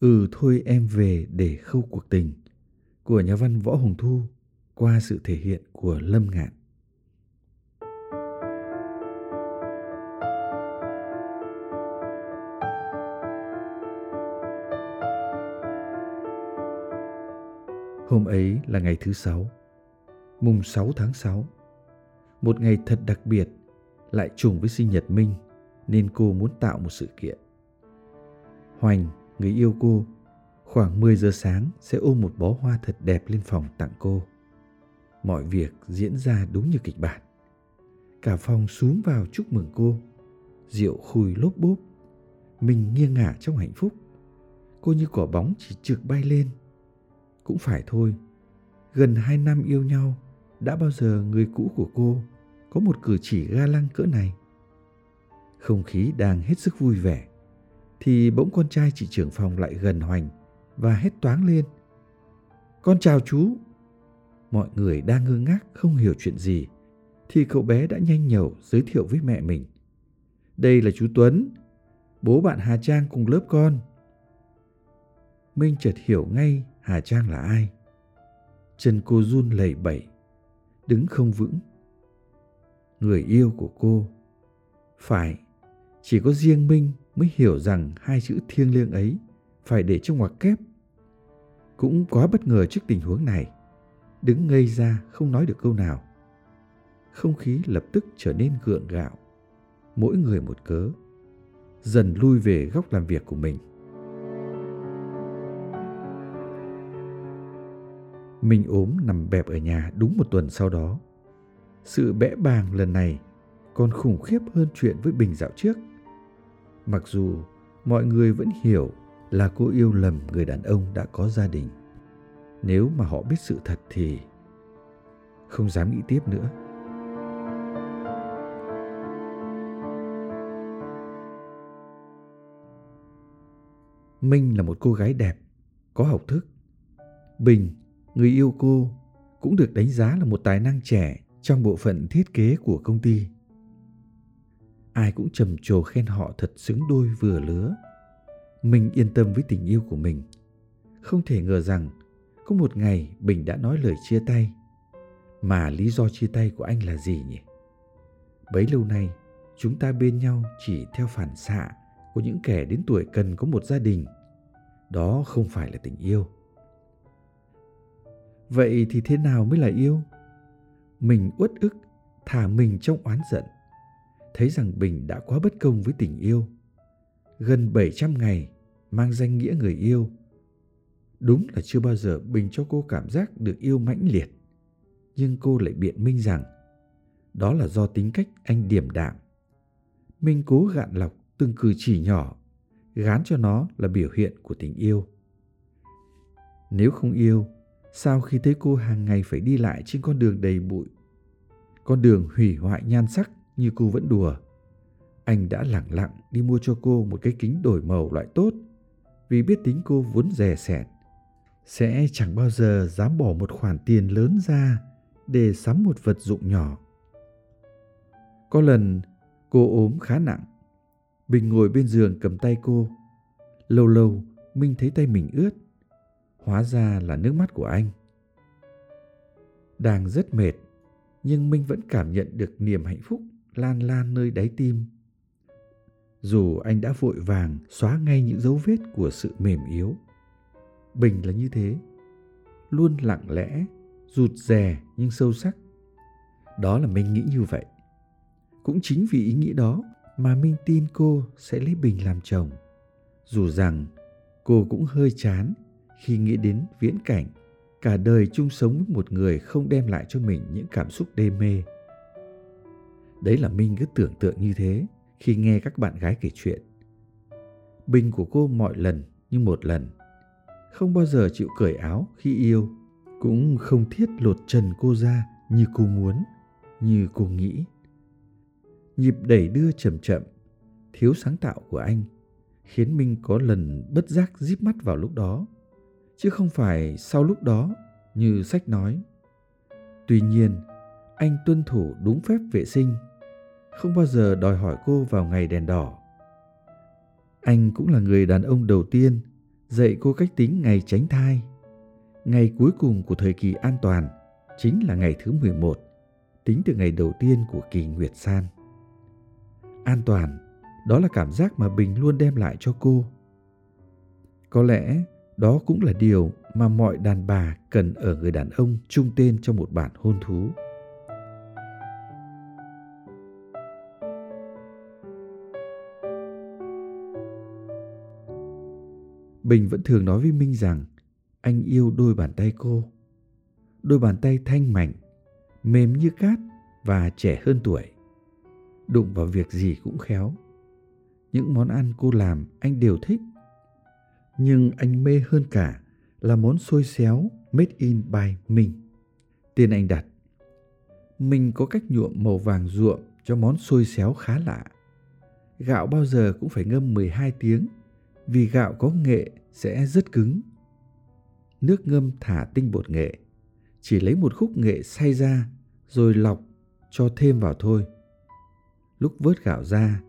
Ừ thôi em về để khâu cuộc tình của nhà văn Võ Hồng Thu qua sự thể hiện của Lâm Ngạn. Hôm ấy là ngày thứ sáu, mùng 6 tháng 6. Một ngày thật đặc biệt, lại trùng với sinh nhật Minh nên cô muốn tạo một sự kiện. Hoành người yêu cô, khoảng 10 giờ sáng sẽ ôm một bó hoa thật đẹp lên phòng tặng cô. Mọi việc diễn ra đúng như kịch bản. Cả phòng xuống vào chúc mừng cô. Rượu khui lốp bốp. Mình nghiêng ngả trong hạnh phúc. Cô như quả bóng chỉ trượt bay lên. Cũng phải thôi. Gần hai năm yêu nhau, đã bao giờ người cũ của cô có một cử chỉ ga lăng cỡ này? Không khí đang hết sức vui vẻ thì bỗng con trai chị trưởng phòng lại gần Hoành và hét toáng lên. Con chào chú. Mọi người đang ngơ ngác không hiểu chuyện gì thì cậu bé đã nhanh nhẩu giới thiệu với mẹ mình. Đây là chú Tuấn, bố bạn Hà Trang cùng lớp con. Minh chợt hiểu ngay Hà Trang là ai. Chân cô run lẩy bẩy, đứng không vững. Người yêu của cô. Phải, chỉ có riêng Minh mới hiểu rằng hai chữ thiêng liêng ấy phải để trong ngoặc kép. Cũng quá bất ngờ trước tình huống này, đứng ngây ra không nói được câu nào. Không khí lập tức trở nên gượng gạo, mỗi người một cớ, dần lui về góc làm việc của mình. Mình ốm nằm bẹp ở nhà đúng một tuần sau đó. Sự bẽ bàng lần này còn khủng khiếp hơn chuyện với Bình dạo trước mặc dù mọi người vẫn hiểu là cô yêu lầm người đàn ông đã có gia đình, nếu mà họ biết sự thật thì không dám nghĩ tiếp nữa. Minh là một cô gái đẹp, có học thức. Bình, người yêu cô, cũng được đánh giá là một tài năng trẻ trong bộ phận thiết kế của công ty ai cũng trầm trồ khen họ thật xứng đôi vừa lứa. Mình yên tâm với tình yêu của mình. Không thể ngờ rằng có một ngày Bình đã nói lời chia tay. Mà lý do chia tay của anh là gì nhỉ? Bấy lâu nay, chúng ta bên nhau chỉ theo phản xạ của những kẻ đến tuổi cần có một gia đình. Đó không phải là tình yêu. Vậy thì thế nào mới là yêu? Mình uất ức, thả mình trong oán giận thấy rằng Bình đã quá bất công với tình yêu. Gần 700 ngày mang danh nghĩa người yêu. Đúng là chưa bao giờ Bình cho cô cảm giác được yêu mãnh liệt. Nhưng cô lại biện minh rằng đó là do tính cách anh điểm đạm. Minh cố gạn lọc từng cử chỉ nhỏ, gán cho nó là biểu hiện của tình yêu. Nếu không yêu, sao khi thấy cô hàng ngày phải đi lại trên con đường đầy bụi, con đường hủy hoại nhan sắc như cô vẫn đùa. Anh đã lặng lặng đi mua cho cô một cái kính đổi màu loại tốt vì biết tính cô vốn rẻ sẹt. Sẽ chẳng bao giờ dám bỏ một khoản tiền lớn ra để sắm một vật dụng nhỏ. Có lần cô ốm khá nặng. Bình ngồi bên giường cầm tay cô. Lâu lâu Minh thấy tay mình ướt. Hóa ra là nước mắt của anh. Đang rất mệt, nhưng Minh vẫn cảm nhận được niềm hạnh phúc lan lan nơi đáy tim. Dù anh đã vội vàng xóa ngay những dấu vết của sự mềm yếu. Bình là như thế, luôn lặng lẽ, rụt rè nhưng sâu sắc. Đó là Minh nghĩ như vậy. Cũng chính vì ý nghĩ đó mà Minh tin cô sẽ lấy Bình làm chồng. Dù rằng cô cũng hơi chán khi nghĩ đến viễn cảnh cả đời chung sống với một người không đem lại cho mình những cảm xúc đê mê Đấy là Minh cứ tưởng tượng như thế khi nghe các bạn gái kể chuyện. Bình của cô mọi lần như một lần. không bao giờ chịu cởi áo khi yêu, cũng không thiết lột trần cô ra như cô muốn, như cô nghĩ. Nhịp đẩy đưa chậm chậm, thiếu sáng tạo của anh khiến Minh có lần bất giác díp mắt vào lúc đó, chứ không phải sau lúc đó như sách nói. Tuy nhiên, anh tuân thủ đúng phép vệ sinh, không bao giờ đòi hỏi cô vào ngày đèn đỏ. Anh cũng là người đàn ông đầu tiên dạy cô cách tính ngày tránh thai. Ngày cuối cùng của thời kỳ an toàn chính là ngày thứ 11, tính từ ngày đầu tiên của kỳ Nguyệt San. An toàn, đó là cảm giác mà Bình luôn đem lại cho cô. Có lẽ đó cũng là điều mà mọi đàn bà cần ở người đàn ông chung tên trong một bản hôn thú. Bình vẫn thường nói với Minh rằng anh yêu đôi bàn tay cô. Đôi bàn tay thanh mảnh, mềm như cát và trẻ hơn tuổi. Đụng vào việc gì cũng khéo. Những món ăn cô làm anh đều thích. Nhưng anh mê hơn cả là món xôi xéo made in by mình, Tên anh đặt. Mình có cách nhuộm màu vàng ruộm cho món xôi xéo khá lạ. Gạo bao giờ cũng phải ngâm 12 tiếng vì gạo có nghệ sẽ rất cứng. Nước ngâm thả tinh bột nghệ, chỉ lấy một khúc nghệ xay ra rồi lọc cho thêm vào thôi. Lúc vớt gạo ra,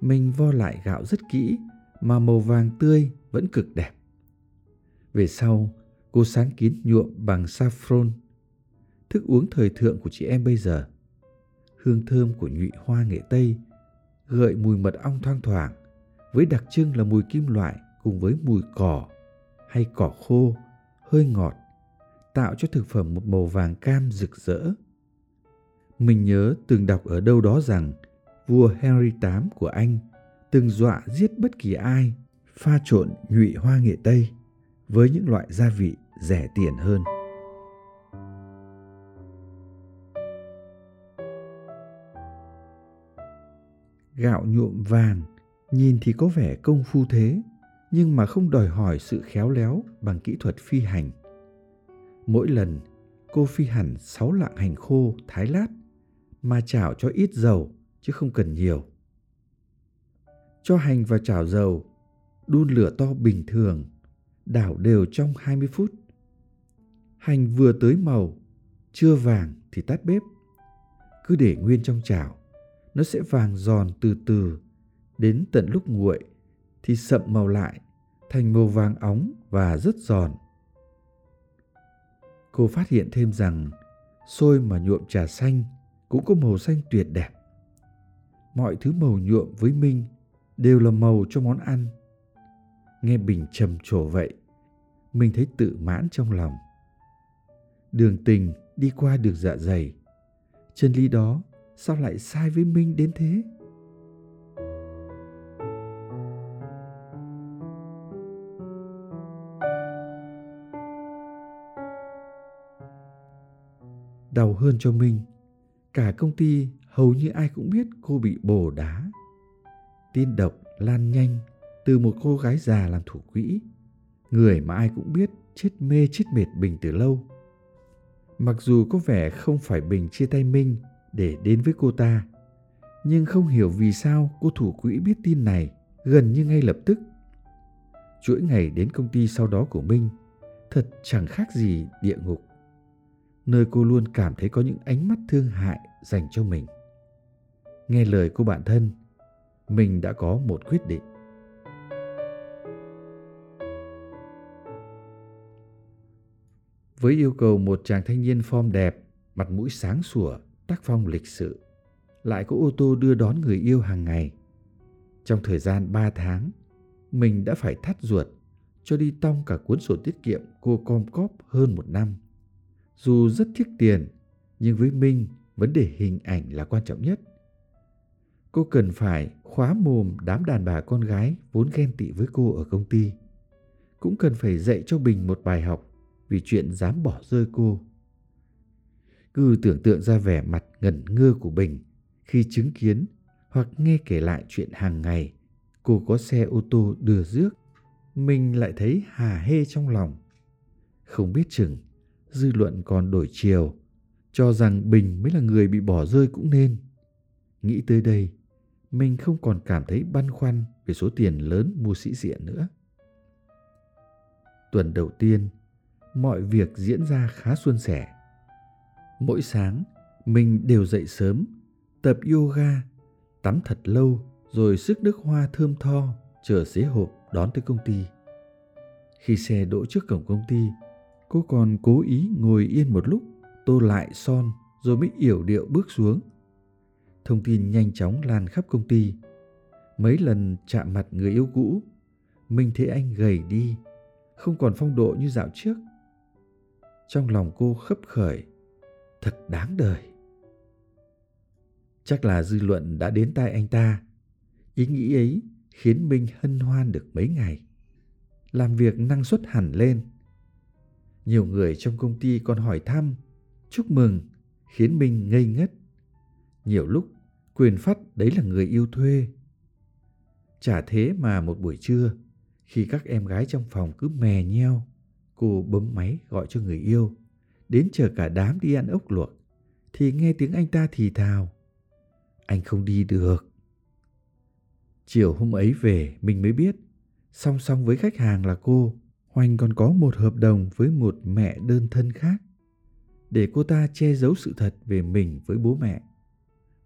mình vo lại gạo rất kỹ mà màu vàng tươi vẫn cực đẹp. Về sau, cô sáng kín nhuộm bằng saffron, thức uống thời thượng của chị em bây giờ. Hương thơm của nhụy hoa nghệ Tây gợi mùi mật ong thoang thoảng với đặc trưng là mùi kim loại cùng với mùi cỏ hay cỏ khô, hơi ngọt, tạo cho thực phẩm một màu vàng cam rực rỡ. Mình nhớ từng đọc ở đâu đó rằng vua Henry VIII của Anh từng dọa giết bất kỳ ai, pha trộn nhụy hoa nghệ Tây với những loại gia vị rẻ tiền hơn. Gạo nhuộm vàng nhìn thì có vẻ công phu thế nhưng mà không đòi hỏi sự khéo léo bằng kỹ thuật phi hành. Mỗi lần cô phi hẳn sáu lạng hành khô thái lát mà chảo cho ít dầu chứ không cần nhiều. Cho hành vào chảo dầu, đun lửa to bình thường, đảo đều trong 20 phút. Hành vừa tới màu, chưa vàng thì tắt bếp. Cứ để nguyên trong chảo, nó sẽ vàng giòn từ từ, đến tận lúc nguội thì sậm màu lại thành màu vàng óng và rất giòn. Cô phát hiện thêm rằng xôi mà nhuộm trà xanh cũng có màu xanh tuyệt đẹp. Mọi thứ màu nhuộm với Minh đều là màu cho món ăn. Nghe Bình trầm trồ vậy, mình thấy tự mãn trong lòng. Đường tình đi qua được dạ dày. Chân lý đó sao lại sai với Minh đến thế? Đau hơn cho Minh, cả công ty hầu như ai cũng biết cô bị bồ đá. Tin độc lan nhanh từ một cô gái già làm thủ quỹ, người mà ai cũng biết chết mê chết mệt Bình từ lâu. Mặc dù có vẻ không phải Bình chia tay Minh để đến với cô ta, nhưng không hiểu vì sao cô thủ quỹ biết tin này gần như ngay lập tức. Chuỗi ngày đến công ty sau đó của Minh thật chẳng khác gì địa ngục nơi cô luôn cảm thấy có những ánh mắt thương hại dành cho mình. Nghe lời cô bạn thân, mình đã có một quyết định. Với yêu cầu một chàng thanh niên form đẹp, mặt mũi sáng sủa, tác phong lịch sự, lại có ô tô đưa đón người yêu hàng ngày. Trong thời gian 3 tháng, mình đã phải thắt ruột cho đi tong cả cuốn sổ tiết kiệm cô Comcop hơn một năm dù rất tiếc tiền, nhưng với Minh, vấn đề hình ảnh là quan trọng nhất. Cô cần phải khóa mồm đám đàn bà con gái vốn ghen tị với cô ở công ty. Cũng cần phải dạy cho Bình một bài học vì chuyện dám bỏ rơi cô. Cứ tưởng tượng ra vẻ mặt ngẩn ngơ của Bình khi chứng kiến hoặc nghe kể lại chuyện hàng ngày cô có xe ô tô đưa rước. mình lại thấy hà hê trong lòng. Không biết chừng, dư luận còn đổi chiều, cho rằng Bình mới là người bị bỏ rơi cũng nên. Nghĩ tới đây, mình không còn cảm thấy băn khoăn về số tiền lớn mua sĩ diện nữa. Tuần đầu tiên, mọi việc diễn ra khá suôn sẻ. Mỗi sáng, mình đều dậy sớm, tập yoga, tắm thật lâu rồi sức nước hoa thơm tho chờ xế hộp đón tới công ty. Khi xe đỗ trước cổng công ty, cô còn cố ý ngồi yên một lúc, tô lại son rồi mới yểu điệu bước xuống. Thông tin nhanh chóng lan khắp công ty. Mấy lần chạm mặt người yêu cũ, mình thấy anh gầy đi, không còn phong độ như dạo trước. Trong lòng cô khấp khởi, thật đáng đời. Chắc là dư luận đã đến tai anh ta. Ý nghĩ ấy khiến Minh hân hoan được mấy ngày. Làm việc năng suất hẳn lên. Nhiều người trong công ty còn hỏi thăm, chúc mừng, khiến mình ngây ngất. Nhiều lúc, quyền phát đấy là người yêu thuê. Chả thế mà một buổi trưa, khi các em gái trong phòng cứ mè nheo, cô bấm máy gọi cho người yêu, đến chờ cả đám đi ăn ốc luộc, thì nghe tiếng anh ta thì thào. Anh không đi được. Chiều hôm ấy về mình mới biết, song song với khách hàng là cô, Hoành còn có một hợp đồng với một mẹ đơn thân khác để cô ta che giấu sự thật về mình với bố mẹ,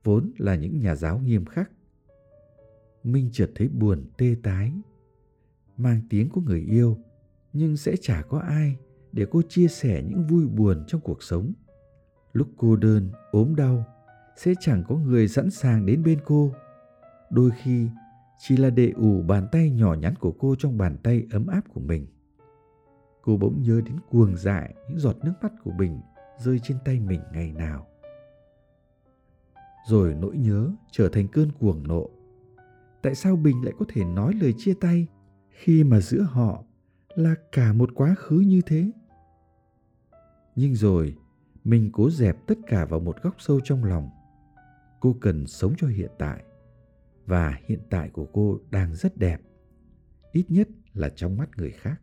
vốn là những nhà giáo nghiêm khắc. Minh chợt thấy buồn tê tái, mang tiếng của người yêu nhưng sẽ chả có ai để cô chia sẻ những vui buồn trong cuộc sống. Lúc cô đơn, ốm đau, sẽ chẳng có người sẵn sàng đến bên cô. Đôi khi chỉ là để ủ bàn tay nhỏ nhắn của cô trong bàn tay ấm áp của mình. Cô bỗng nhớ đến cuồng dại những giọt nước mắt của Bình rơi trên tay mình ngày nào. Rồi nỗi nhớ trở thành cơn cuồng nộ. Tại sao Bình lại có thể nói lời chia tay khi mà giữa họ là cả một quá khứ như thế? Nhưng rồi, mình cố dẹp tất cả vào một góc sâu trong lòng. Cô cần sống cho hiện tại và hiện tại của cô đang rất đẹp ít nhất là trong mắt người khác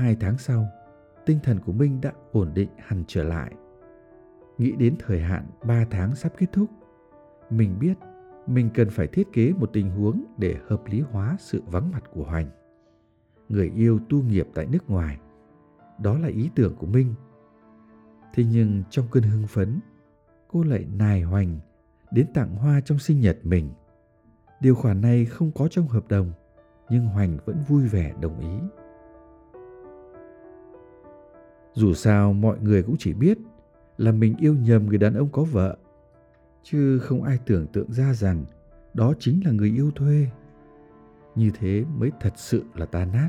hai tháng sau tinh thần của minh đã ổn định hẳn trở lại nghĩ đến thời hạn ba tháng sắp kết thúc mình biết mình cần phải thiết kế một tình huống để hợp lý hóa sự vắng mặt của hoành người yêu tu nghiệp tại nước ngoài đó là ý tưởng của minh Thế nhưng trong cơn hưng phấn, cô lại nài hoành đến tặng hoa trong sinh nhật mình. Điều khoản này không có trong hợp đồng, nhưng Hoành vẫn vui vẻ đồng ý. Dù sao mọi người cũng chỉ biết là mình yêu nhầm người đàn ông có vợ, chứ không ai tưởng tượng ra rằng đó chính là người yêu thuê. Như thế mới thật sự là ta nát.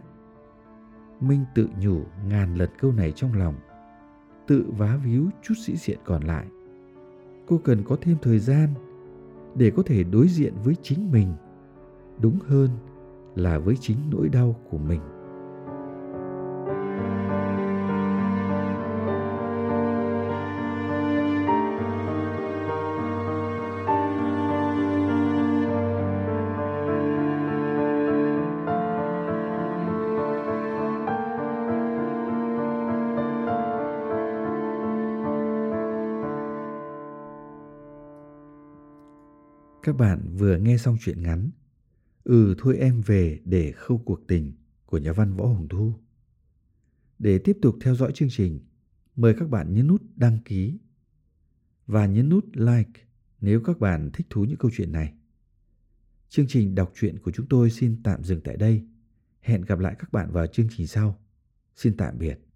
Minh tự nhủ ngàn lần câu này trong lòng tự vá víu chút sĩ diện còn lại cô cần có thêm thời gian để có thể đối diện với chính mình đúng hơn là với chính nỗi đau của mình Các bạn vừa nghe xong chuyện ngắn Ừ thôi em về để khâu cuộc tình của nhà văn Võ Hồng Thu. Để tiếp tục theo dõi chương trình, mời các bạn nhấn nút đăng ký và nhấn nút like nếu các bạn thích thú những câu chuyện này. Chương trình đọc truyện của chúng tôi xin tạm dừng tại đây. Hẹn gặp lại các bạn vào chương trình sau. Xin tạm biệt.